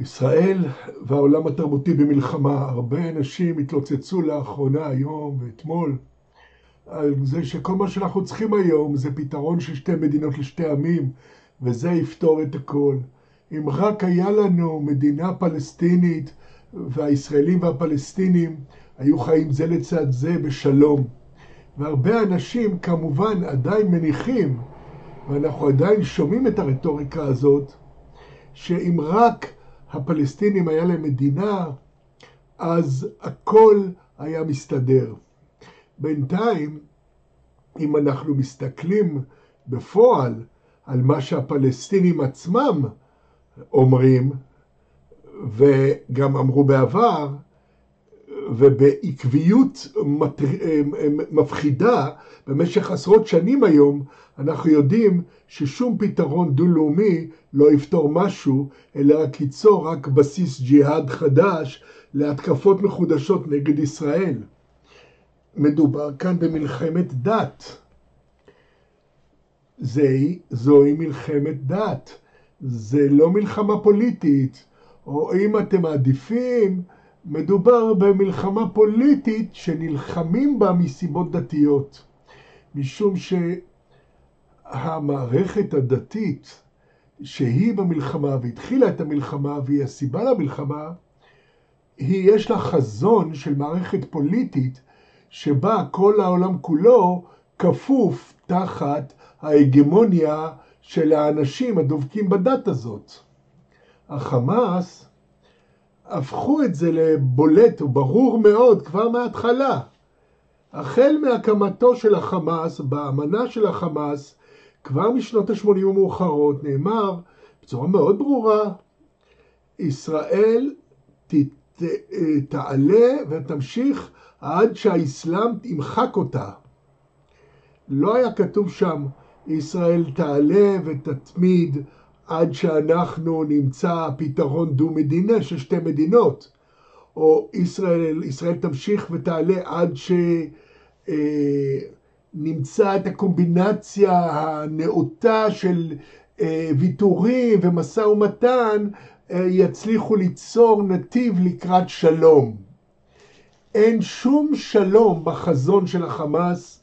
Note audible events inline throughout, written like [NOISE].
ישראל והעולם התרבותי במלחמה. הרבה אנשים התלוצצו לאחרונה, היום ואתמול, על זה שכל מה שאנחנו צריכים היום זה פתרון של שתי מדינות לשתי עמים, וזה יפתור את הכל. אם רק היה לנו מדינה פלסטינית והישראלים והפלסטינים היו חיים זה לצד זה בשלום. והרבה אנשים כמובן עדיין מניחים, ואנחנו עדיין שומעים את הרטוריקה הזאת, שאם רק הפלסטינים היה להם מדינה, אז הכל היה מסתדר. בינתיים, אם אנחנו מסתכלים בפועל על מה שהפלסטינים עצמם אומרים, וגם אמרו בעבר, ובעקביות מפחידה במשך עשרות שנים היום, אנחנו יודעים ששום פתרון דו-לאומי לא יפתור משהו, אלא רק ייצור רק בסיס ג'יהאד חדש להתקפות מחודשות נגד ישראל. מדובר כאן במלחמת דת. זה, זוהי מלחמת דת. זה לא מלחמה פוליטית, או אם אתם מעדיפים, מדובר במלחמה פוליטית שנלחמים בה מסיבות דתיות. משום שהמערכת הדתית שהיא במלחמה והתחילה את המלחמה והיא הסיבה למלחמה, היא יש לה חזון של מערכת פוליטית שבה כל העולם כולו כפוף תחת ההגמוניה של האנשים הדובקים בדת הזאת. החמאס הפכו את זה לבולט וברור מאוד כבר מההתחלה. החל מהקמתו של החמאס, באמנה של החמאס, כבר משנות ה-80 המאוחרות נאמר בצורה מאוד ברורה, ישראל ת, ת, תעלה ותמשיך עד שהאסלאם ימחק אותה. לא היה כתוב שם ישראל תעלה ותתמיד עד שאנחנו נמצא פתרון דו-מדינה של שתי מדינות, או ישראל, ישראל תמשיך ותעלה עד שנמצא אה, את הקומבינציה הנאותה של אה, ויתורים ומשא ומתן, אה, יצליחו ליצור נתיב לקראת שלום. אין שום שלום בחזון של החמאס,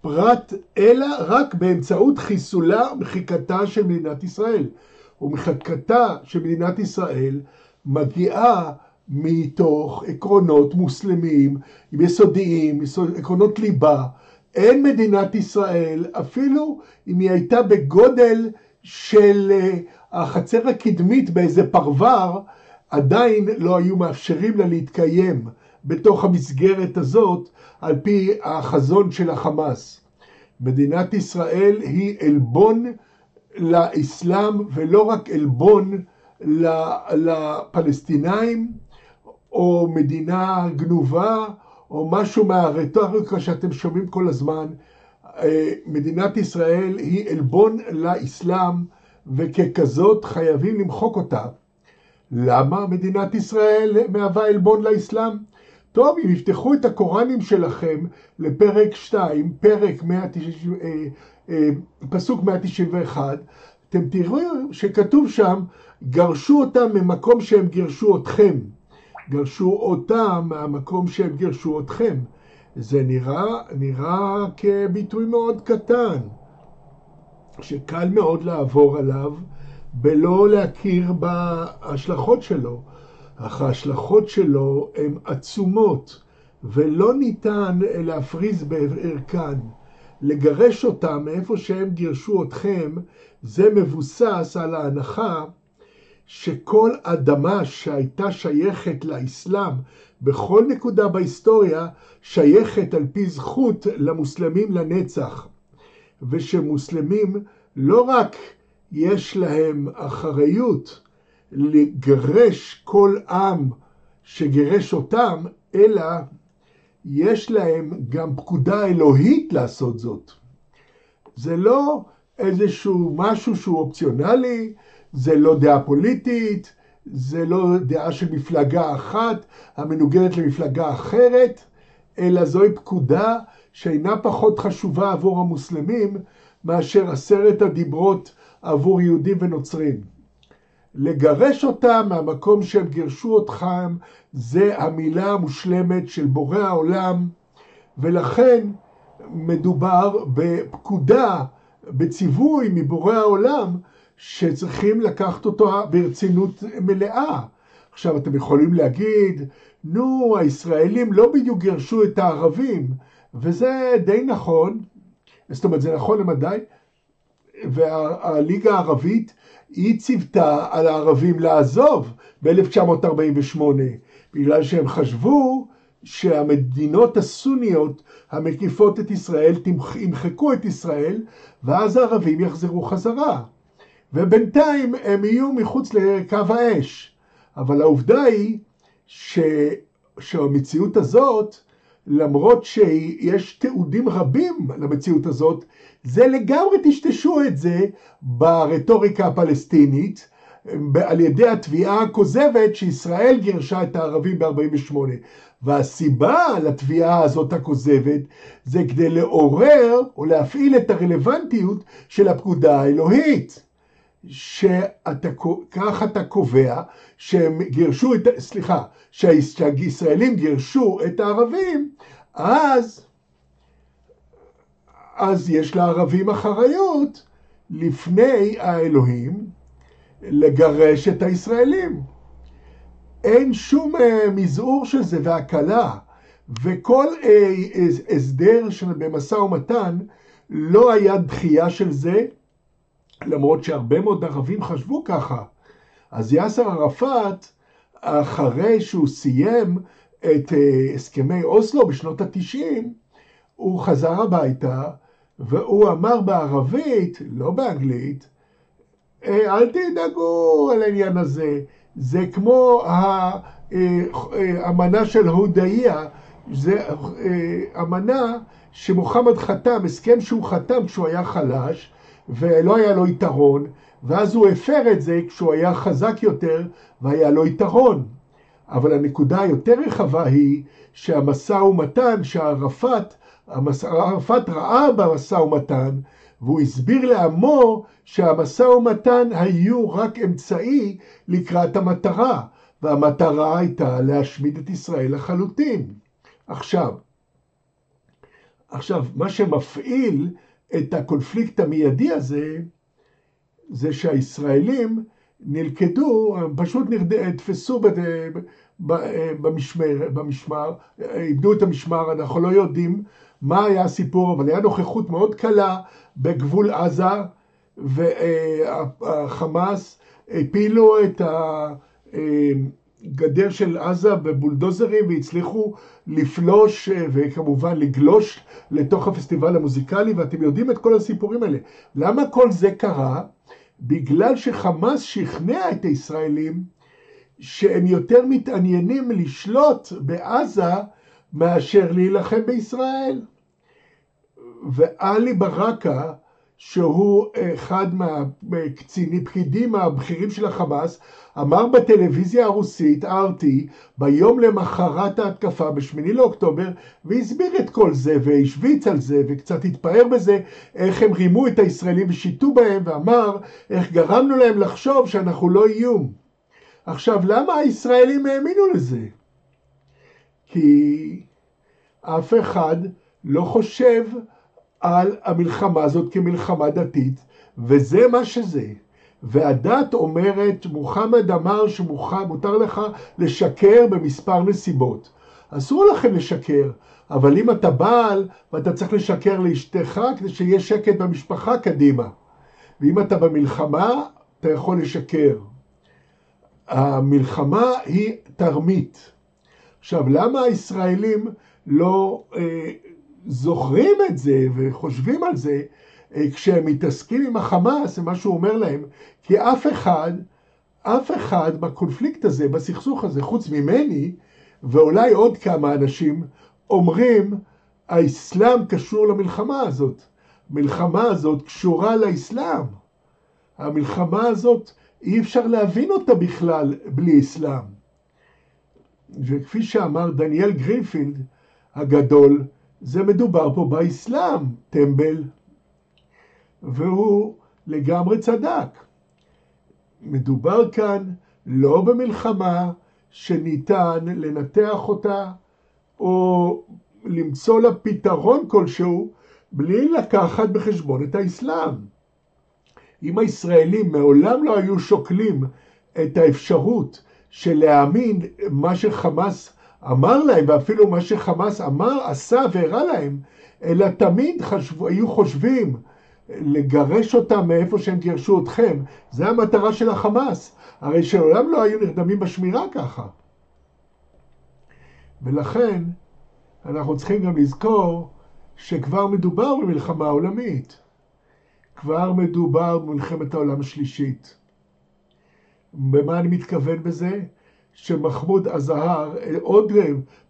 פרט אלא רק באמצעות חיסולה ומחיקתה של מדינת ישראל. ומחיקתה של מדינת ישראל מגיעה מתוך עקרונות מוסלמיים יסודיים, עקרונות ליבה. אין מדינת ישראל, אפילו אם היא הייתה בגודל של אה, החצר הקדמית באיזה פרבר, עדיין לא היו מאפשרים לה להתקיים. בתוך המסגרת הזאת על פי החזון של החמאס. מדינת ישראל היא עלבון לאסלאם ולא רק עלבון לפלסטינאים או מדינה גנובה או משהו מהרטוריקה שאתם שומעים כל הזמן. אה, מדינת ישראל היא עלבון לאסלאם וככזאת חייבים למחוק אותה. למה מדינת ישראל מהווה עלבון לאסלאם? טוב, אם יפתחו את הקוראנים שלכם לפרק 2, פרק 190, אה, אה, פסוק 191, אתם תראו שכתוב שם, גרשו אותם ממקום שהם גירשו אתכם. גרשו אותם מהמקום שהם גירשו אתכם. זה נראה, נראה כביטוי מאוד קטן, שקל מאוד לעבור עליו בלא להכיר בהשלכות שלו. אך ההשלכות שלו הן עצומות, ולא ניתן להפריז בערכן. לגרש אותם מאיפה שהם גירשו אתכם, זה מבוסס על ההנחה שכל אדמה שהייתה שייכת לאסלאם בכל נקודה בהיסטוריה, שייכת על פי זכות למוסלמים לנצח. ושמוסלמים לא רק יש להם אחריות, לגרש כל עם שגירש אותם, אלא יש להם גם פקודה אלוהית לעשות זאת. זה לא איזשהו משהו שהוא אופציונלי, זה לא דעה פוליטית, זה לא דעה של מפלגה אחת המנוגדת למפלגה אחרת, אלא זוהי פקודה שאינה פחות חשובה עבור המוסלמים מאשר עשרת הדיברות עבור יהודים ונוצרים. לגרש אותם מהמקום שהם גירשו אתכם, זה המילה המושלמת של בורא העולם, ולכן מדובר בפקודה, בציווי מבורא העולם, שצריכים לקחת אותו ברצינות מלאה. עכשיו אתם יכולים להגיד, נו, הישראלים לא בדיוק גירשו את הערבים, וזה די נכון, זאת אומרת, זה נכון למדי, והליגה הערבית היא ציוותה על הערבים לעזוב ב-1948, בגלל שהם חשבו שהמדינות הסוניות המקיפות את ישראל ימחקו את ישראל, ואז הערבים יחזרו חזרה. ובינתיים הם יהיו מחוץ לקו האש. אבל העובדה היא ש... שהמציאות הזאת, למרות שיש תיעודים רבים למציאות הזאת, זה לגמרי טשטשו את זה ברטוריקה הפלסטינית, על ידי התביעה הכוזבת שישראל גירשה את הערבים ב-48. והסיבה לתביעה הזאת הכוזבת זה כדי לעורר או להפעיל את הרלוונטיות של הפקודה האלוהית. שכך אתה קובע שהם גירשו את, סליחה, שהישראלים גירשו את הערבים, אז, אז יש לערבים אחריות לפני האלוהים לגרש את הישראלים. אין שום uh, מזעור של זה והקלה, וכל uh, הסדר במשא ומתן לא היה דחייה של זה, למרות שהרבה מאוד ערבים חשבו ככה. אז יאסר ערפאת, אחרי שהוא סיים את uh, הסכמי אוסלו בשנות התשעים, הוא חזר הביתה והוא אמר בערבית, לא באנגלית, אל תדאגו על העניין הזה, זה כמו האמנה של הודאיה, זה אמנה שמוחמד חתם, הסכם שהוא חתם כשהוא היה חלש ולא היה לו יתרון, ואז הוא הפר את זה כשהוא היה חזק יותר והיה לו יתרון. אבל הנקודה היותר רחבה היא שהמשא ומתן שערפאת, ערפאת ראה במשא ומתן, והוא הסביר לעמו שהמשא ומתן היו רק אמצעי לקראת המטרה, והמטרה הייתה להשמיד את ישראל לחלוטין. עכשיו, עכשיו, מה שמפעיל את הקונפליקט המיידי הזה, זה שהישראלים נלכדו, פשוט נתפסו במשמר, במשמר, איבדו את המשמר, אנחנו לא יודעים מה היה הסיפור, אבל היה נוכחות מאוד קלה בגבול עזה, והחמאס הפילו את הגדר של עזה בבולדוזרים והצליחו לפלוש וכמובן לגלוש לתוך הפסטיבל המוזיקלי, ואתם יודעים את כל הסיפורים האלה. למה כל זה קרה? בגלל שחמאס שכנע את הישראלים שהם יותר מתעניינים לשלוט בעזה מאשר להילחם בישראל. ואלי ברקה, שהוא אחד מהקצינים, פקידים הבכירים של החמאס, אמר בטלוויזיה הרוסית, RT, ביום למחרת ההתקפה ב-8 לאוקטובר, והסביר את כל זה, והשוויץ על זה, וקצת התפאר בזה, איך הם רימו את הישראלים ושיטו בהם, ואמר איך גרמנו להם לחשוב שאנחנו לא איום. עכשיו, למה הישראלים האמינו לזה? כי אף אחד לא חושב על המלחמה הזאת כמלחמה דתית, וזה מה שזה. והדת אומרת, מוחמד אמר שמותר לך לשקר במספר נסיבות. אסור לכם לשקר, אבל אם אתה בעל ואתה צריך לשקר לאשתך כדי שיהיה שקט במשפחה קדימה. ואם אתה במלחמה, אתה יכול לשקר. המלחמה היא תרמית. עכשיו, למה הישראלים לא אה, זוכרים את זה וחושבים על זה אה, כשהם מתעסקים עם החמאס, מה שהוא אומר להם, כי אף אחד, אף אחד בקונפליקט הזה, בסכסוך הזה, חוץ ממני, ואולי עוד כמה אנשים, אומרים, האסלאם קשור למלחמה הזאת. המלחמה הזאת קשורה לאסלאם. המלחמה הזאת, אי אפשר להבין אותה בכלל בלי אסלאם. וכפי שאמר דניאל גרינפילד הגדול, זה מדובר פה באסלאם, טמבל. והוא לגמרי צדק. מדובר כאן לא במלחמה שניתן לנתח אותה או למצוא לה פתרון כלשהו בלי לקחת בחשבון את האסלאם. אם הישראלים מעולם לא היו שוקלים את האפשרות של להאמין מה שחמאס אמר להם, ואפילו מה שחמאס אמר, עשה והראה להם, אלא תמיד חשבו, היו חושבים לגרש אותם מאיפה שהם גירשו אתכם. זה המטרה של החמאס. הרי שלעולם לא היו נרדמים בשמירה ככה. ולכן אנחנו צריכים גם לזכור שכבר מדובר במלחמה עולמית. כבר מדובר במלחמת העולם השלישית. במה אני מתכוון בזה? שמחמוד אזהר, עוד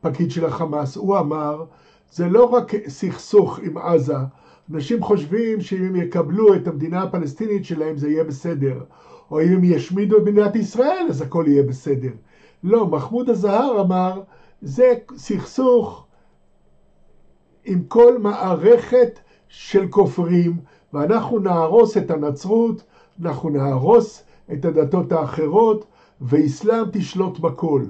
פקיד של החמאס, הוא אמר, זה לא רק סכסוך עם עזה, אנשים חושבים שאם הם יקבלו את המדינה הפלסטינית שלהם זה יהיה בסדר, או אם הם ישמידו את מדינת ישראל אז הכל יהיה בסדר. לא, מחמוד אזהר אמר, זה סכסוך עם כל מערכת של כופרים, ואנחנו נהרוס את הנצרות, אנחנו נהרוס את הדתות האחרות, ואסלאם תשלוט בכל.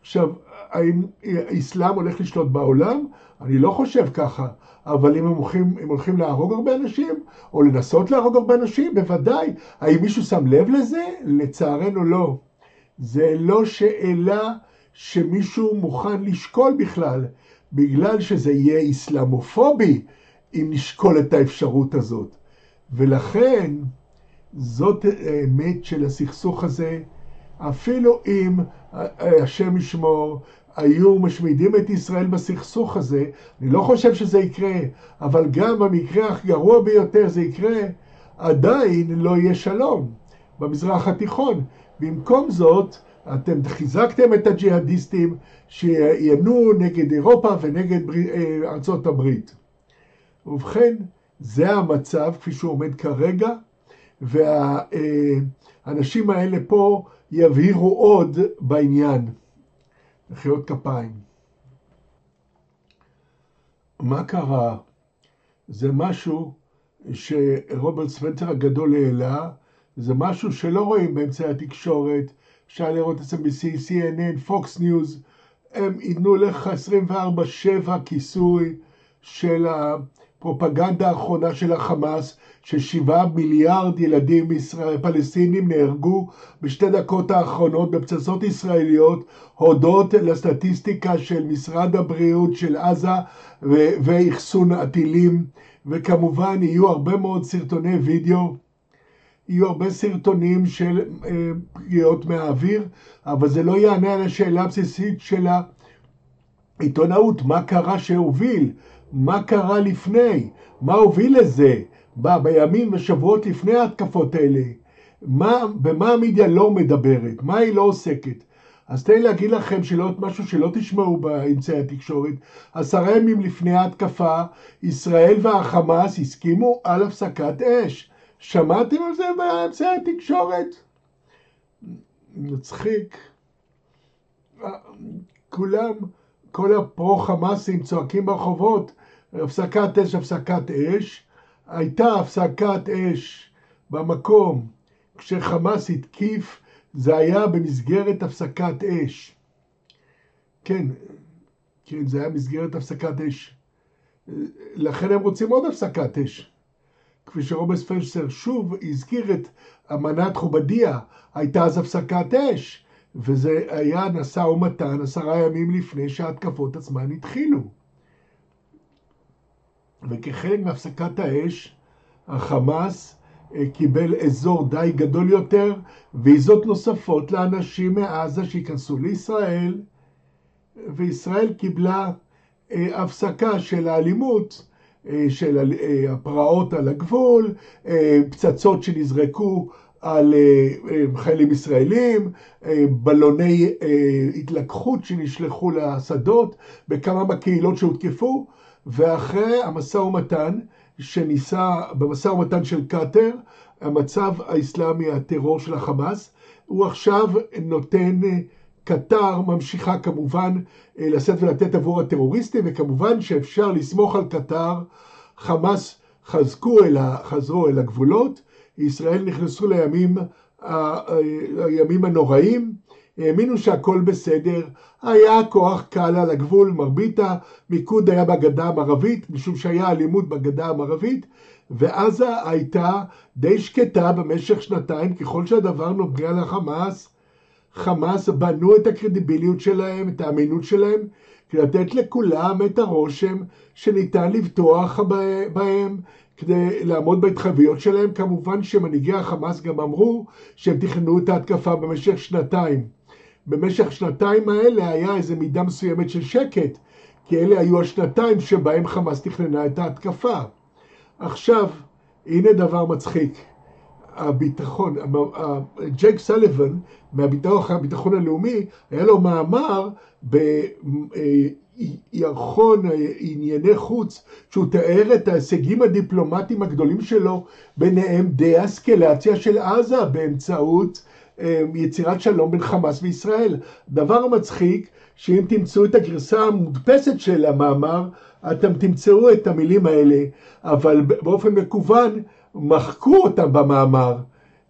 עכשיו, האם האסלאם הולך לשלוט בעולם? אני לא חושב ככה, אבל אם הם הולכים, הם הולכים להרוג הרבה אנשים, או לנסות להרוג הרבה אנשים, בוודאי. האם מישהו שם לב לזה? לצערנו לא. זה לא שאלה שמישהו מוכן לשקול בכלל, בגלל שזה יהיה איסלאמופובי אם נשקול את האפשרות הזאת. ולכן, זאת האמת של הסכסוך הזה, אפילו אם השם ישמור, היו משמידים את ישראל בסכסוך הזה, אני לא חושב שזה יקרה, אבל גם במקרה הגרוע ביותר זה יקרה, עדיין לא יהיה שלום במזרח התיכון. במקום זאת, אתם חיזקתם את הג'יהאדיסטים שינו נגד אירופה ונגד. אה, ארצות הברית. ובכן, זה המצב כפי שהוא עומד כרגע, והאנשים האלה פה יבהירו עוד בעניין. מחיאות כפיים. מה קרה? זה משהו שרוברט ספנצר הגדול העלה, זה משהו שלא רואים באמצעי התקשורת, אפשר לראות את זה ב-CNN, CNN, Fox News, הם ייתנו לך 24-7 כיסוי של הפרופגנדה האחרונה של החמאס, ששבעה מיליארד ילדים ישראל, פלסטינים נהרגו בשתי דקות האחרונות בפצצות ישראליות, הודות לסטטיסטיקה של משרד הבריאות של עזה ואחסון הטילים, וכמובן יהיו הרבה מאוד סרטוני וידאו. יהיו הרבה סרטונים של אה, פגיעות מהאוויר, אבל זה לא יענה על השאלה הבסיסית של העיתונאות, מה קרה שהוביל, מה קרה לפני, מה הוביל לזה, ב, בימים ושבועות לפני ההתקפות האלה, מה, במה המדיה לא מדברת, מה היא לא עוסקת. אז תן לי להגיד לכם שלא, משהו שלא תשמעו באמצעי התקשורת. עשרה ימים לפני ההתקפה, ישראל והחמאס הסכימו על הפסקת אש. שמעתם על זה באמצעי התקשורת? מצחיק. כולם, כל הפרו-חמאסים צועקים ברחובות, הפסקת אש, הפסקת אש. הייתה הפסקת אש במקום כשחמאס התקיף, זה היה במסגרת הפסקת אש. כן, כן, זה היה במסגרת הפסקת אש. לכן הם רוצים עוד הפסקת אש. כפי שרובס פלסר שוב הזכיר את אמנת חובדיה, הייתה אז הפסקת אש, וזה היה נשא ומתן עשרה ימים לפני שההתקפות עצמן התחילו. וכחלק מהפסקת האש, החמאס אה, קיבל אזור די גדול יותר, ויזות נוספות לאנשים מעזה שייכנסו לישראל, וישראל קיבלה אה, הפסקה של האלימות אה, של הפרעות על הגבול, פצצות שנזרקו על חיילים ישראלים, בלוני התלקחות שנשלחו לשדות בכמה מהקהילות שהותקפו, ואחרי המשא ומתן שניסה, במשא ומתן של קטר, המצב האסלאמי, הטרור של החמאס, הוא עכשיו נותן קטר ממשיכה כמובן אה, לשאת ולתת עבור הטרוריסטים, וכמובן שאפשר לסמוך על קטר. חמאס חזקו אל חזרו אל הגבולות, ישראל נכנסו לימים הימים הנוראים, האמינו שהכל בסדר, היה כוח קל על הגבול, מרבית המיקוד היה בגדה המערבית, משום שהיה אלימות בגדה המערבית, ועזה הייתה די שקטה במשך שנתיים, ככל שהדבר נוגע לחמאס, חמאס בנו את הקרדיביליות שלהם, את האמינות שלהם, לתת לכולם את הרושם שניתן לבטוח בהם, כדי לעמוד בהתחייבויות שלהם. כמובן שמנהיגי החמאס גם אמרו שהם תכננו את ההתקפה במשך שנתיים. במשך שנתיים האלה היה איזו מידה מסוימת של שקט, כי אלה היו השנתיים שבהם חמאס תכננה את ההתקפה. עכשיו, הנה דבר מצחיק. הביטחון, ג'ייק סליבן מהביטחון הלאומי, היה לו מאמר בירחון ענייני חוץ, שהוא תיאר את ההישגים הדיפלומטיים הגדולים שלו, ביניהם דה-אסקלציה של עזה באמצעות יצירת שלום בין חמאס וישראל. דבר המצחיק, שאם תמצאו את הגרסה המודפסת של המאמר, אתם תמצאו את המילים האלה, אבל באופן מקוון מחקו אותם במאמר,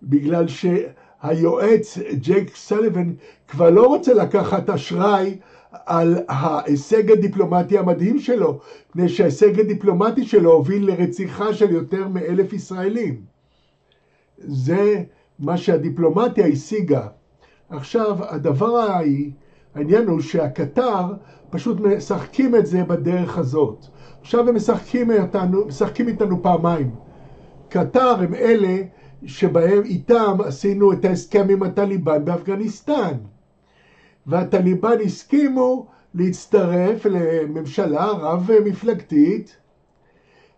בגלל שהיועץ ג'ייק סליבן כבר לא רוצה לקחת אשראי על ההישג הדיפלומטי המדהים שלו, מפני שההישג הדיפלומטי שלו הוביל לרציחה של יותר מאלף ישראלים. זה מה שהדיפלומטיה השיגה. עכשיו, הדבר העניין הוא שהקטר פשוט משחקים את זה בדרך הזאת. עכשיו הם משחקים איתנו, משחקים איתנו פעמיים. קטר הם אלה שבהם איתם עשינו את ההסכם עם הטליבן באפגניסטן. והטליבן הסכימו להצטרף לממשלה רב-מפלגתית,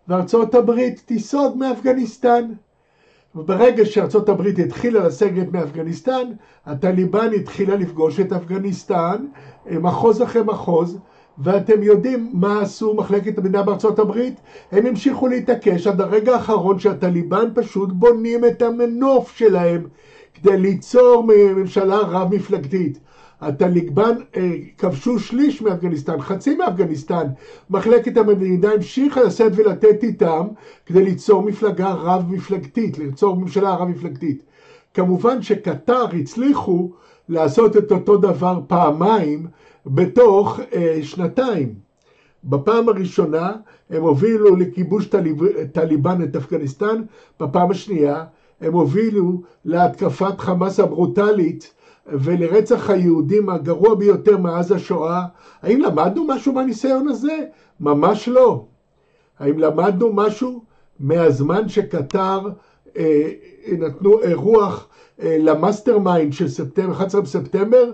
וארצות הברית תיסוג מאפגניסטן. וברגע שארצות הברית התחילה לסגת מאפגניסטן, הטליבן התחילה לפגוש את אפגניסטן, מחוז אחרי מחוז, ואתם יודעים מה עשו מחלקת המדינה בארצות הברית? הם המשיכו להתעקש עד הרגע האחרון שהטליבן פשוט בונים את המנוף שלהם כדי ליצור ממשלה רב-מפלגתית. הטליבן אה, כבשו שליש מאפגניסטן, חצי מאפגניסטן. מחלקת המדינה המשיכה לשאת ולתת איתם כדי ליצור מפלגה רב-מפלגתית, ליצור ממשלה רב-מפלגתית. כמובן שקטר הצליחו לעשות את אותו דבר פעמיים בתוך אה, שנתיים. בפעם הראשונה הם הובילו לכיבוש טליב, טליבן את אפגניסטן, בפעם השנייה הם הובילו להתקפת חמאס הברוטלית ולרצח היהודים הגרוע ביותר מאז השואה. האם למדנו משהו מהניסיון הזה? ממש לא. האם למדנו משהו מהזמן שקטר אה, נתנו אירוח אה, ל mastermind של ספטמבר, 11 בספטמבר?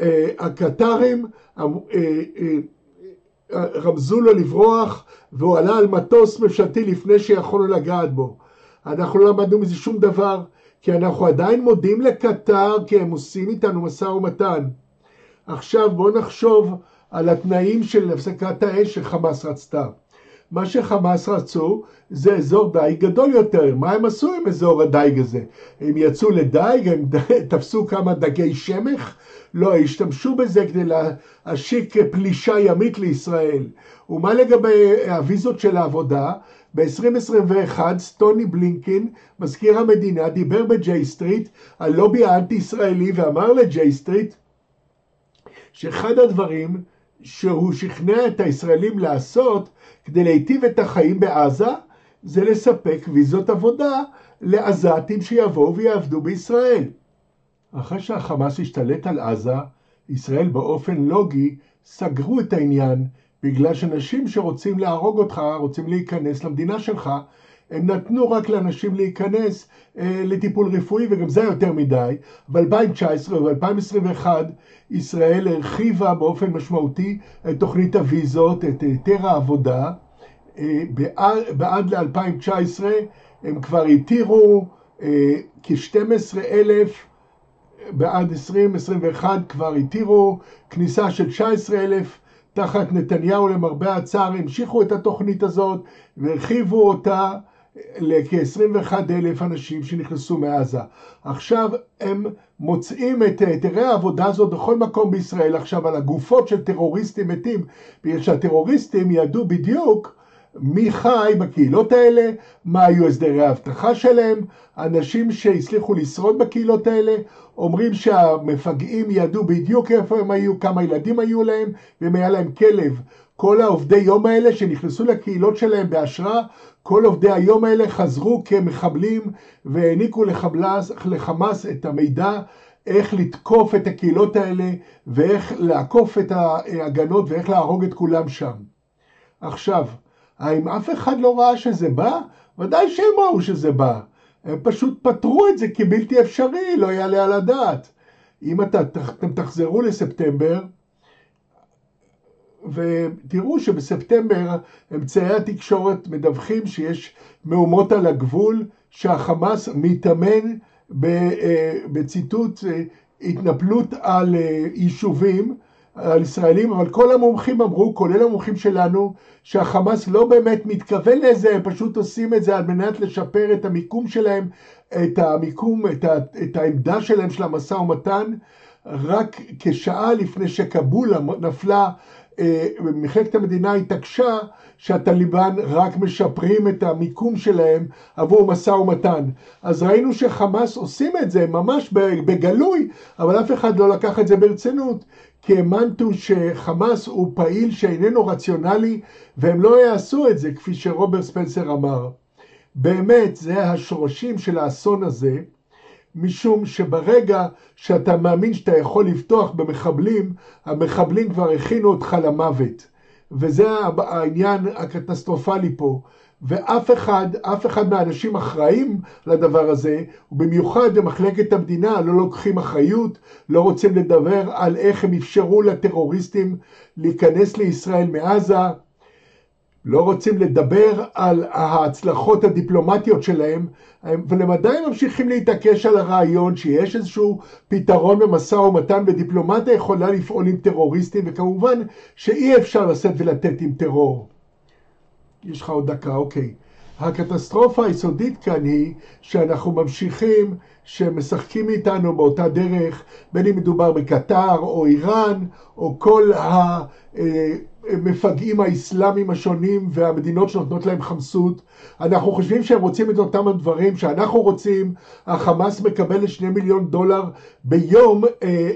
אה, הקטארים אה, אה, רמזו לו לברוח והוא עלה על מטוס ממשלתי לפני שיכולנו לגעת בו. אנחנו לא למדנו מזה שום דבר. כי אנחנו עדיין מודים לקטר כי הם עושים איתנו משא ומתן. עכשיו בואו נחשוב על התנאים של הפסקת האש שחמאס רצתה. מה שחמאס רצו זה אזור דייג גדול יותר. מה הם עשו עם אזור הדייג הזה? הם יצאו לדייג, הם תפסו כמה דגי שמך? לא, השתמשו בזה כדי להשיק פלישה ימית לישראל. ומה לגבי הוויזות של העבודה? ב-2021 אנטוני בלינקן, מזכיר המדינה, דיבר ב J Street על לובי האנטי-ישראלי ואמר ל J Street שאחד הדברים שהוא שכנע את הישראלים לעשות כדי להיטיב את החיים בעזה זה לספק ויזות עבודה לעזתים שיבואו ויעבדו בישראל. אחרי שהחמאס השתלט על עזה, ישראל באופן לוגי סגרו את העניין בגלל שאנשים שרוצים להרוג אותך, רוצים להיכנס למדינה שלך, הם נתנו רק לאנשים להיכנס אה, לטיפול רפואי, וגם זה יותר מדי. ב-2019 וב-2021 ישראל הרחיבה באופן משמעותי את תוכנית הוויזות, את היתר העבודה. אה, בעד ל-2019 הם כבר התירו אה, כ-12 אלף, בעד 2021 כבר התירו כניסה של 19 אלף. תחת נתניהו למרבה הצער המשיכו את התוכנית הזאת והרחיבו אותה לכ-21 אלף אנשים שנכנסו מעזה. עכשיו הם מוצאים את היתרי העבודה הזאת בכל מקום בישראל עכשיו על הגופות של טרוריסטים מתים, בגלל שהטרוריסטים ידעו בדיוק מי חי בקהילות האלה, מה היו הסדרי האבטחה שלהם, אנשים שהצליחו לשרוד בקהילות האלה, אומרים שהמפגעים ידעו בדיוק איפה הם היו, כמה ילדים היו להם, ואם היה להם כלב. כל העובדי יום האלה שנכנסו לקהילות שלהם בהשראה, כל עובדי היום האלה חזרו כמחבלים והעניקו לחמאס, לחמאס את המידע איך לתקוף את הקהילות האלה ואיך לעקוף את ההגנות ואיך להרוג את כולם שם. עכשיו, האם אף אחד לא ראה שזה בא? ודאי שהם ראו שזה בא. הם פשוט פתרו את זה כבלתי אפשרי, לא יעלה על הדעת. אם אתה, אתם תחזרו לספטמבר, ותראו שבספטמבר אמצעי התקשורת מדווחים שיש מהומות על הגבול, שהחמאס מתאמן אה, בציטוט אה, התנפלות על אה, יישובים, על ישראלים, אבל כל המומחים אמרו, כולל המומחים שלנו, שהחמאס לא באמת מתכוון לזה, הם פשוט עושים את זה על מנת לשפר את המיקום שלהם, את המיקום, את, ה, את העמדה שלהם של המשא ומתן. רק כשעה לפני שכבול נפלה אה, מחלקת המדינה התעקשה שהטליבן רק משפרים את המיקום שלהם עבור משא ומתן. אז ראינו שחמאס עושים את זה ממש בגלוי, אבל אף אחד לא לקח את זה ברצינות, כי האמנתו שחמאס הוא פעיל שאיננו רציונלי, והם לא יעשו את זה, כפי שרוברט ספנסר אמר. באמת, זה השורשים של האסון הזה. משום שברגע שאתה מאמין שאתה יכול לפתוח במחבלים, המחבלים כבר הכינו אותך למוות. וזה העניין הקטסטרופלי פה. ואף אחד, אף אחד מהאנשים אחראים לדבר הזה, ובמיוחד במחלקת המדינה, לא לוקחים אחריות, לא רוצים לדבר על איך הם אפשרו לטרוריסטים להיכנס לישראל מעזה, לא רוצים לדבר על ההצלחות הדיפלומטיות שלהם, ולמדי הם ממשיכים להתעקש על הרעיון שיש איזשהו פתרון במשא ומתן, ודיפלומטיה יכולה לפעול עם טרוריסטים, וכמובן שאי אפשר לשאת ולתת עם טרור. יש לך עוד דקה, אוקיי. הקטסטרופה היסודית כאן היא שאנחנו ממשיכים, שמשחקים איתנו באותה דרך, בין אם מדובר בקטר או איראן, או כל. אה, המפגעים האסלאמיים השונים והמדינות שנותנות להם חמסות. אנחנו חושבים שהם רוצים את אותם הדברים שאנחנו רוצים. החמאס מקבל לשני מיליון דולר ביום אה,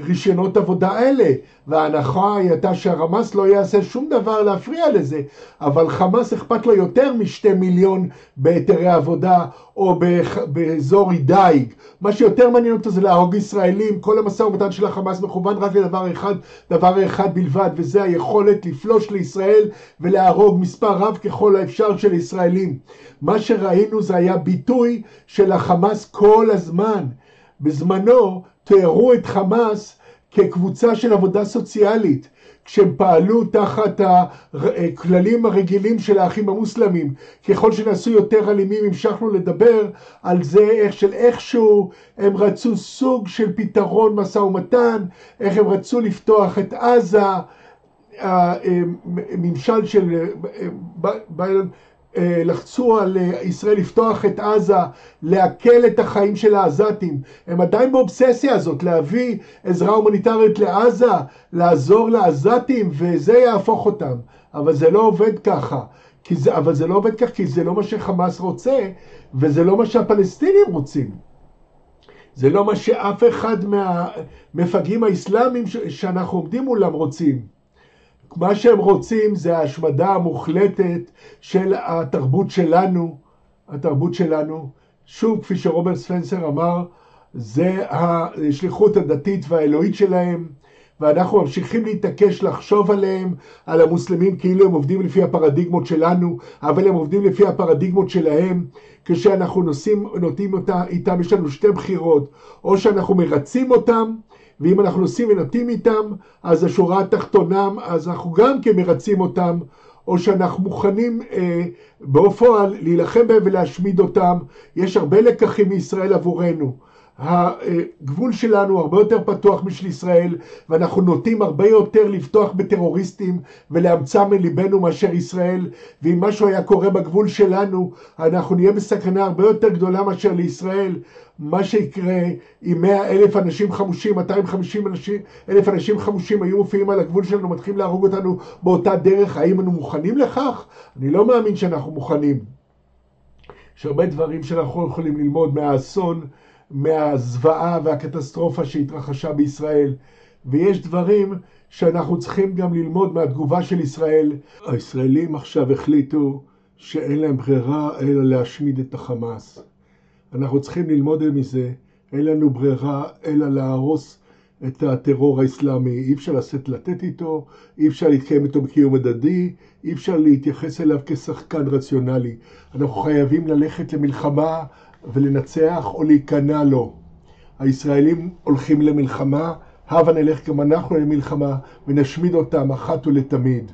מרישיונות אה, עבודה אלה. וההנחה הייתה שהחמאס לא יעשה שום דבר להפריע לזה. אבל חמאס אכפת לו יותר משתי מיליון בהיתרי עבודה או באזור דייג. מה שיותר מעניין אותו זה להרוג ישראלים. כל המשא ומתן של החמאס מכוון רק לדבר אחד, דבר. אחד בלבד, וזה היכולת לפלוש לישראל ולהרוג מספר רב ככל האפשר של ישראלים. מה שראינו זה היה ביטוי של החמאס כל הזמן. בזמנו תיארו את חמאס כקבוצה של עבודה סוציאלית. כשהם פעלו תחת הכללים הרגילים של האחים המוסלמים. ככל שנעשו יותר אלימים המשכנו לדבר על זה איך של איכשהו הם רצו סוג של פתרון משא ומתן, איך הם רצו לפתוח את עזה, הממשל של ביידן אה, לחצו על אה, ישראל לפתוח את עזה, לעכל את החיים של העזתים. הם עדיין באובססיה הזאת, להביא עזרה הומניטרית לעזה, לעזור לעזתים, וזה יהפוך אותם. אבל זה לא עובד ככה. זה, אבל זה לא עובד כך כי זה לא מה שחמאס רוצה, וזה לא מה שהפלסטינים רוצים. זה לא מה שאף אחד מהמפגעים האסלאמיים שאנחנו עומדים מולם רוצים. מה שהם רוצים זה ההשמדה המוחלטת של התרבות שלנו, התרבות שלנו. שוב, כפי שרוברט ספנסר אמר, זה השליחות הדתית והאלוהית שלהם, ואנחנו ממשיכים להתעקש לחשוב עליהם, על המוסלמים כאילו הם עובדים לפי הפרדיגמות שלנו, אבל הם עובדים לפי הפרדיגמות שלהם. כשאנחנו נוסעים, נוטים אותה, איתם, יש לנו שתי בחירות, או שאנחנו מרצים אותם, ואם אנחנו נוסעים ונוטים איתם, אז השורה התחתונה, אז אנחנו גם כן מרצים אותם, או שאנחנו מוכנים אה, בפועל להילחם בהם ולהשמיד אותם. יש הרבה לקחים מישראל עבורנו. הגבול שלנו הרבה יותר פתוח משל ישראל, ואנחנו נוטים הרבה יותר לפתוח בטרוריסטים ולאמצם מליבנו מאשר ישראל, ואם משהו היה קורה בגבול שלנו, אנחנו נהיה בסכנה הרבה יותר גדולה מאשר לישראל. מה שיקרה אם 100 אלף אנשים חמושים, 250 אנשים, אלף אנשים חמושים היו מופיעים על הגבול שלנו, מתחילים להרוג אותנו באותה דרך, האם אנו מוכנים לכך? אני לא מאמין שאנחנו מוכנים. יש הרבה דברים שאנחנו יכולים ללמוד מהאסון. מהזוועה והקטסטרופה שהתרחשה בישראל. ויש דברים שאנחנו צריכים גם ללמוד מהתגובה של ישראל. הישראלים עכשיו החליטו שאין להם ברירה אלא להשמיד את החמאס. אנחנו צריכים ללמוד מזה, אין לנו ברירה אלא להרוס את הטרור האסלאמי. אי אפשר לשאת לתת איתו, אי אפשר להתקיים איתו בקיום הדדי, אי אפשר להתייחס אליו כשחקן רציונלי. אנחנו חייבים ללכת למלחמה ולנצח או להיכנע לו. הישראלים הולכים למלחמה, הבה נלך גם אנחנו למלחמה ונשמיד אותם אחת ולתמיד.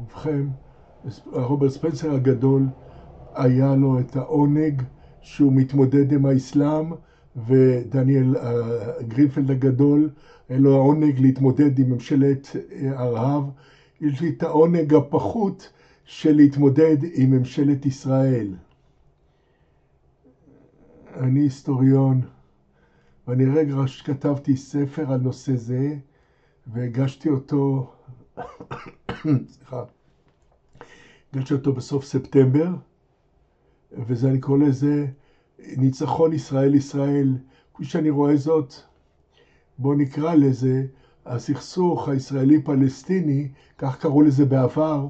ובכן, רוברט ספנסר הגדול, היה לו את העונג שהוא מתמודד עם האסלאם ודניאל אה, גרינפלד הגדול, היה לו העונג להתמודד עם ממשלת הרהב. אה, יש לי את העונג הפחות של להתמודד עם ממשלת ישראל. אני היסטוריון, ואני רגע שכתבתי ספר על נושא זה, והגשתי אותו, [COUGHS] סליחה, הגשתי אותו בסוף ספטמבר, וזה, אני קורא לזה ניצחון ישראל ישראל, כפי שאני רואה זאת, בואו נקרא לזה הסכסוך הישראלי-פלסטיני, כך קראו לזה בעבר,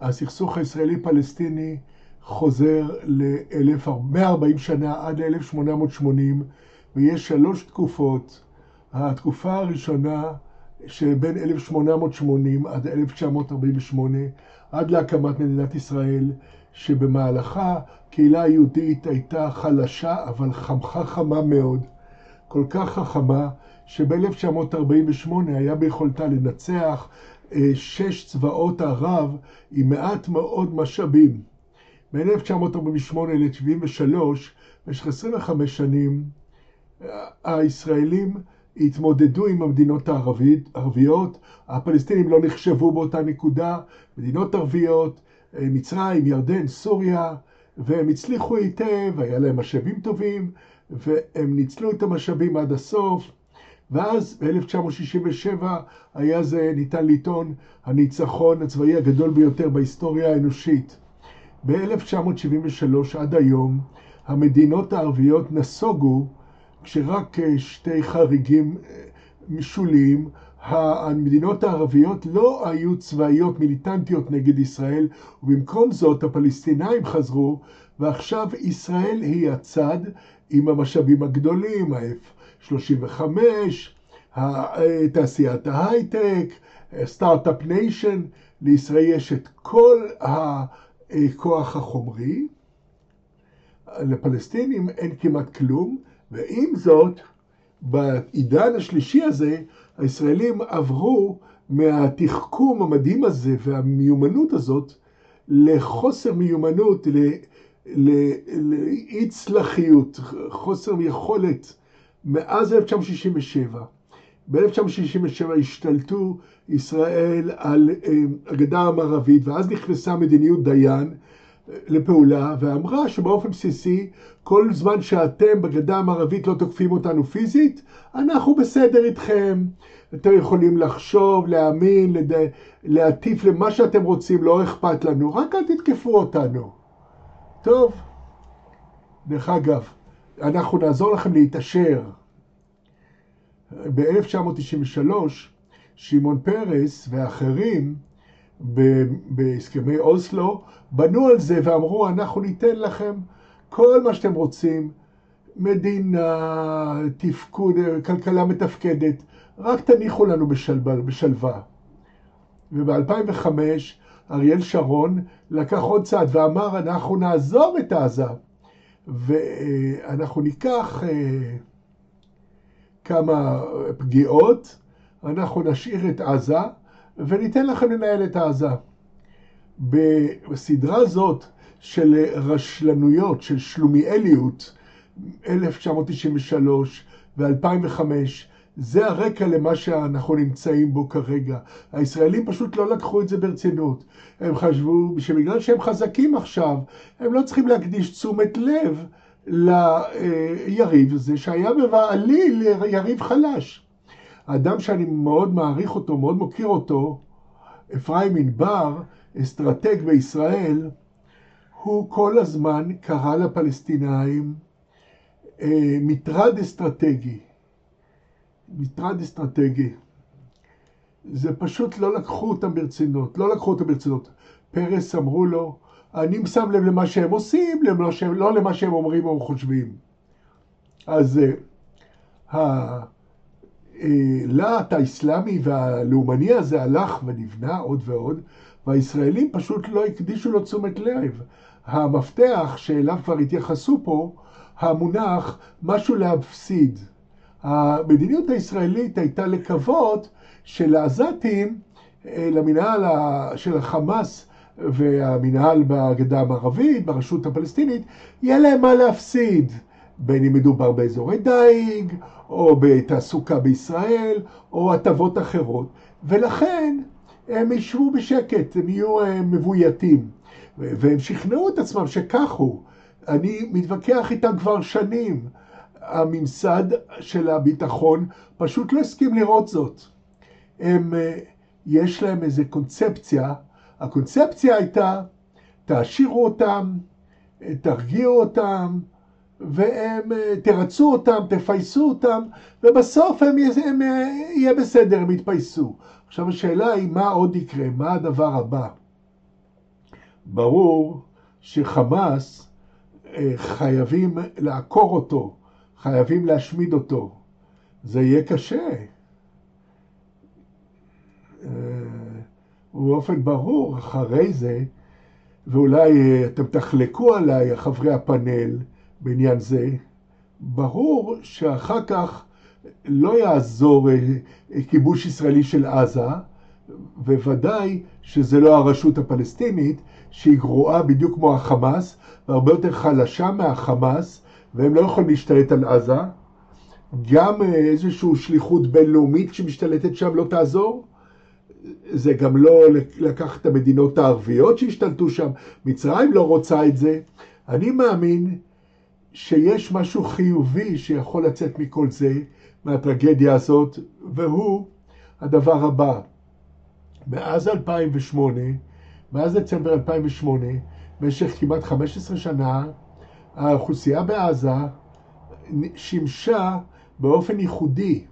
הסכסוך הישראלי-פלסטיני חוזר ל-140 שנה עד 1880, ויש שלוש תקופות. התקופה הראשונה שבין 1880 עד 1948, עד להקמת מדינת ישראל, שבמהלכה קהילה היהודית הייתה חלשה אבל חמכה חמה מאוד, כל כך חכמה שב-1948 היה ביכולתה לנצח אה, שש צבאות ערב עם מעט מאוד משאבים. בין 1948 ל-73, במשך 25 שנים, הישראלים התמודדו עם המדינות הערביות, הפלסטינים לא נחשבו באותה נקודה, מדינות ערביות, מצרים, ירדן, סוריה, והם הצליחו היטב, היה להם משאבים טובים, והם ניצלו את המשאבים עד הסוף. ואז ב-1967 היה זה, ניתן לטעון, הניצחון הצבאי הגדול ביותר בהיסטוריה האנושית. ב-1973 עד היום המדינות הערביות נסוגו כשרק אה, שתי חריגים אה, משוליים המדינות הערביות לא היו צבאיות מיליטנטיות נגד ישראל, ובמקום זאת הפלסטינאים חזרו, ועכשיו ישראל היא הצד עם המשאבים הגדולים, ה-F-35, תעשיית ההייטק, start-up nation, לישראל יש את כל הכוח החומרי, לפלסטינים אין כמעט כלום, ועם זאת, בעידן השלישי הזה, הישראלים עברו מהתחכום המדהים הזה והמיומנות הזאת לחוסר מיומנות, ללא יוצלחיות, חוסר יכולת. מאז 1967, ב-1967 השתלטו ישראל על אה, הגדה המערבית, ואז נכנסה מדיניות דיין לפעולה, ואמרה שבאופן בסיסי, כל זמן שאתם בגדה המערבית לא תוקפים אותנו פיזית, אנחנו בסדר איתכם. אתם יכולים לחשוב, להאמין, לד... להטיף למה שאתם רוצים, לא אכפת לנו, רק אל תתקפו אותנו. טוב, דרך אגב, אנחנו נעזור לכם להתעשר. ב-1993, שמעון פרס ואחרים בהסכמי אוסלו בנו על זה ואמרו, אנחנו ניתן לכם כל מה שאתם רוצים, מדינה, תפקוד, כלכלה מתפקדת, רק תניחו לנו בשלווה. וב-2005 אריאל שרון לקח עוד צעד ואמר, אנחנו נעזוב את עזה ואנחנו ניקח אה, כמה פגיעות, אנחנו נשאיר את עזה וניתן לכם לנהל את עזה. בסדרה זאת של רשלנויות, של שלומיאליות, 1993 ו-2005, זה הרקע למה שאנחנו נמצאים בו כרגע. הישראלים פשוט לא לקחו את זה ברצינות. הם חשבו שבגלל שהם חזקים עכשיו, הם לא צריכים להקדיש תשומת לב ליריב הזה, שהיה בבעליל יריב חלש. האדם שאני מאוד מעריך אותו, מאוד מוקיר אותו, אפרים ענבר, אסטרטג בישראל, הוא כל הזמן קרא לפלסטינאים אה, מטרד אסטרטגי. מטרד אסטרטגי. זה פשוט לא לקחו אותם ברצינות, לא לקחו אותם ברצינות. פרס אמרו לו, אני שם לב למה שהם עושים, למה שהם, לא למה שהם אומרים או חושבים. אז הלהט האסלאמי והלאומני הזה הלך ונבנה עוד ועוד, והישראלים פשוט לא הקדישו לו תשומת לב. המפתח שאליו כבר התייחסו פה, המונח משהו להפסיד. המדיניות הישראלית הייתה לקוות שלעזתים, אה, למנהל של החמאס והמנהל בגדה המערבית, ברשות הפלסטינית, יהיה להם מה להפסיד, בין אם מדובר באזורי דייג, או בתעסוקה בישראל, או הטבות אחרות. ולכן הם ישבו בשקט, הם יהיו אה, מבויתים. והם שכנעו את עצמם שכך הוא. אני מתווכח איתם כבר שנים. הממסד של הביטחון פשוט לא הסכים לראות זאת. הם, אה, יש להם איזו קונספציה, הקונספציה הייתה, תעשירו אותם, תרגיעו אותם, והם, אה, תרצו אותם, תפייסו אותם, ובסוף הם, הם, אה, יהיה בסדר, הם יתפייסו. עכשיו השאלה היא מה עוד יקרה, מה הדבר הבא. ברור שחמאס חייבים לעקור אותו, חייבים להשמיד אותו. זה יהיה קשה. אה, ובאופן ברור, אחרי זה, ואולי אה, אתם תחלקו עליי, חברי הפאנל, בעניין זה, ברור שאחר כך לא יעזור אה, כיבוש ישראלי של עזה, וודאי שזה לא הרשות הפלסטינית, שהיא גרועה בדיוק כמו החמאס, והרבה יותר חלשה מהחמאס, והם לא יכולים להשתלט על עזה. גם אה, איזושהי שליחות בינלאומית שמשתלטת שם לא תעזור. זה גם לא לקחת את המדינות הערביות שהשתלטו שם. מצרים לא רוצה את זה. אני מאמין שיש משהו חיובי שיכול לצאת מכל זה, מהטרגדיה הזאת, והוא הדבר הבא. מאז 2008, מאז דצמבר 2008, במשך כמעט 15 שנה, האוכלוסייה בעזה שימשה באופן ייחודי.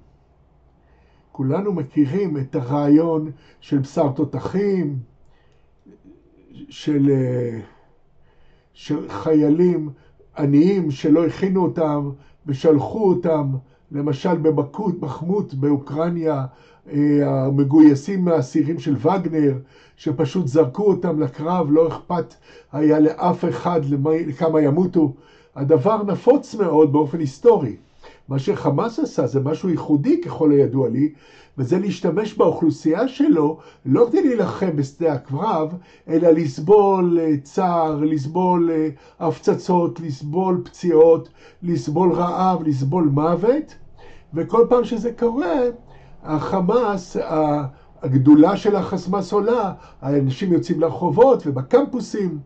כולנו מכירים את הרעיון של בשר תותחים, של, של חיילים עניים שלא הכינו אותם ושלחו אותם, למשל בבקות, בחמות באוקרניה, אה, המגויסים מהאסירים של וגנר, שפשוט זרקו אותם לקרב, לא אכפת היה לאף אחד לכמה ימותו. הדבר נפוץ מאוד באופן היסטורי. מה שחמאס עשה זה משהו ייחודי ככל הידוע לי, וזה להשתמש באוכלוסייה שלו לא כדי להילחם בשדה הקרב, אלא לסבול אה, צער, לסבול אה, הפצצות, לסבול פציעות, לסבול רעב, לסבול מוות, וכל פעם שזה קורה, החמאס, הגדולה של החמאס עולה, האנשים יוצאים לרחובות ובקמפוסים,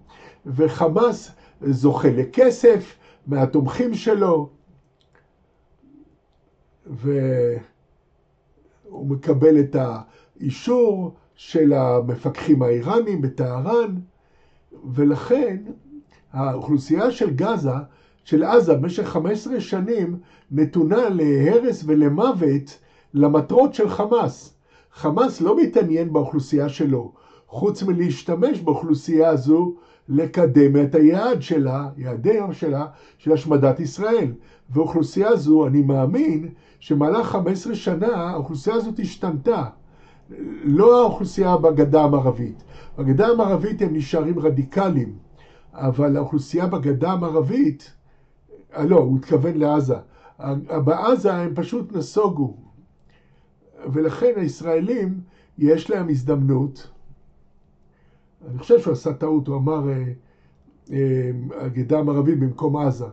וחמאס זוכה לכסף מהתומכים שלו, והוא מקבל את האישור של המפקחים האיראנים בטהרן, ולכן האוכלוסייה של גזה, של עזה, במשך 15 שנים נתונה להרס ולמוות למטרות של חמאס. חמאס לא מתעניין באוכלוסייה שלו, חוץ מלהשתמש באוכלוסייה הזו לקדם את היעד שלה, יעדי שלה, של השמדת ישראל. ואוכלוסייה זו, אני מאמין, שמהלך 15 שנה האוכלוסייה הזאת השתנתה. לא האוכלוסייה בגדה המערבית. בגדה המערבית הם נשארים רדיקליים, אבל האוכלוסייה בגדה המערבית, אה, לא, הוא התכוון לעזה. בעזה הם פשוט נסוגו, ולכן הישראלים, יש להם הזדמנות. אני חושב שהוא עשה טעות, הוא אמר הגדה המערבית במקום עזה.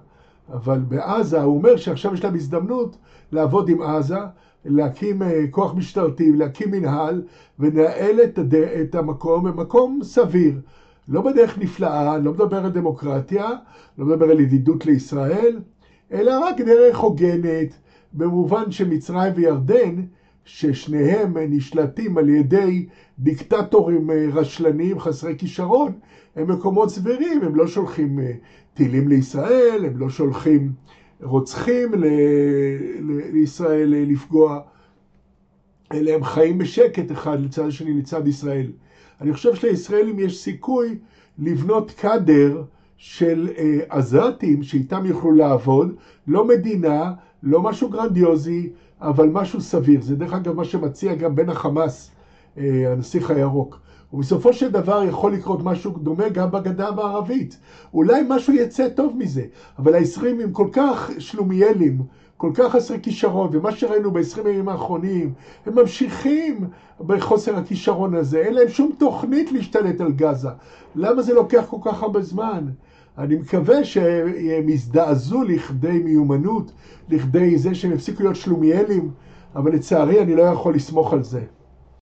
אבל בעזה הוא אומר שעכשיו יש להם הזדמנות לעבוד עם עזה, להקים כוח משטרתי, להקים מנהל ולנהל את, הד... את המקום במקום סביר. לא בדרך נפלאה, לא מדבר על דמוקרטיה, לא מדבר על ידידות לישראל, אלא רק דרך הוגנת, במובן שמצרים וירדן, ששניהם נשלטים על ידי דיקטטורים רשלניים חסרי כישרון, הם מקומות סבירים, הם לא שולחים טילים לישראל, הם לא שולחים רוצחים ל... לישראל לפגוע, אלא הם חיים בשקט אחד לצד השני, לצד ישראל. אני חושב שלישראלים יש סיכוי לבנות קאדר של אה, עזתים שאיתם יוכלו לעבוד, לא מדינה, לא משהו גרנדיוזי, אבל משהו סביר. זה דרך אגב מה שמציע גם בין החמאס, אה, הנסיך הירוק. ובסופו של דבר יכול לקרות משהו דומה גם בגדה המערבית. אולי משהו יצא טוב מזה, אבל הישראלים כל כך שלומיאלים, כל כך חסרי כישרון, ומה שראינו ב-20 הימים האחרונים, הם ממשיכים בחוסר הכישרון הזה, אין להם שום תוכנית להשתלט על גזה. למה זה לוקח כל כך הרבה זמן? אני מקווה שהם יזדעזו לכדי מיומנות, לכדי זה שהם יפסיקו להיות שלומיאלים, אבל לצערי אני לא יכול לסמוך על זה.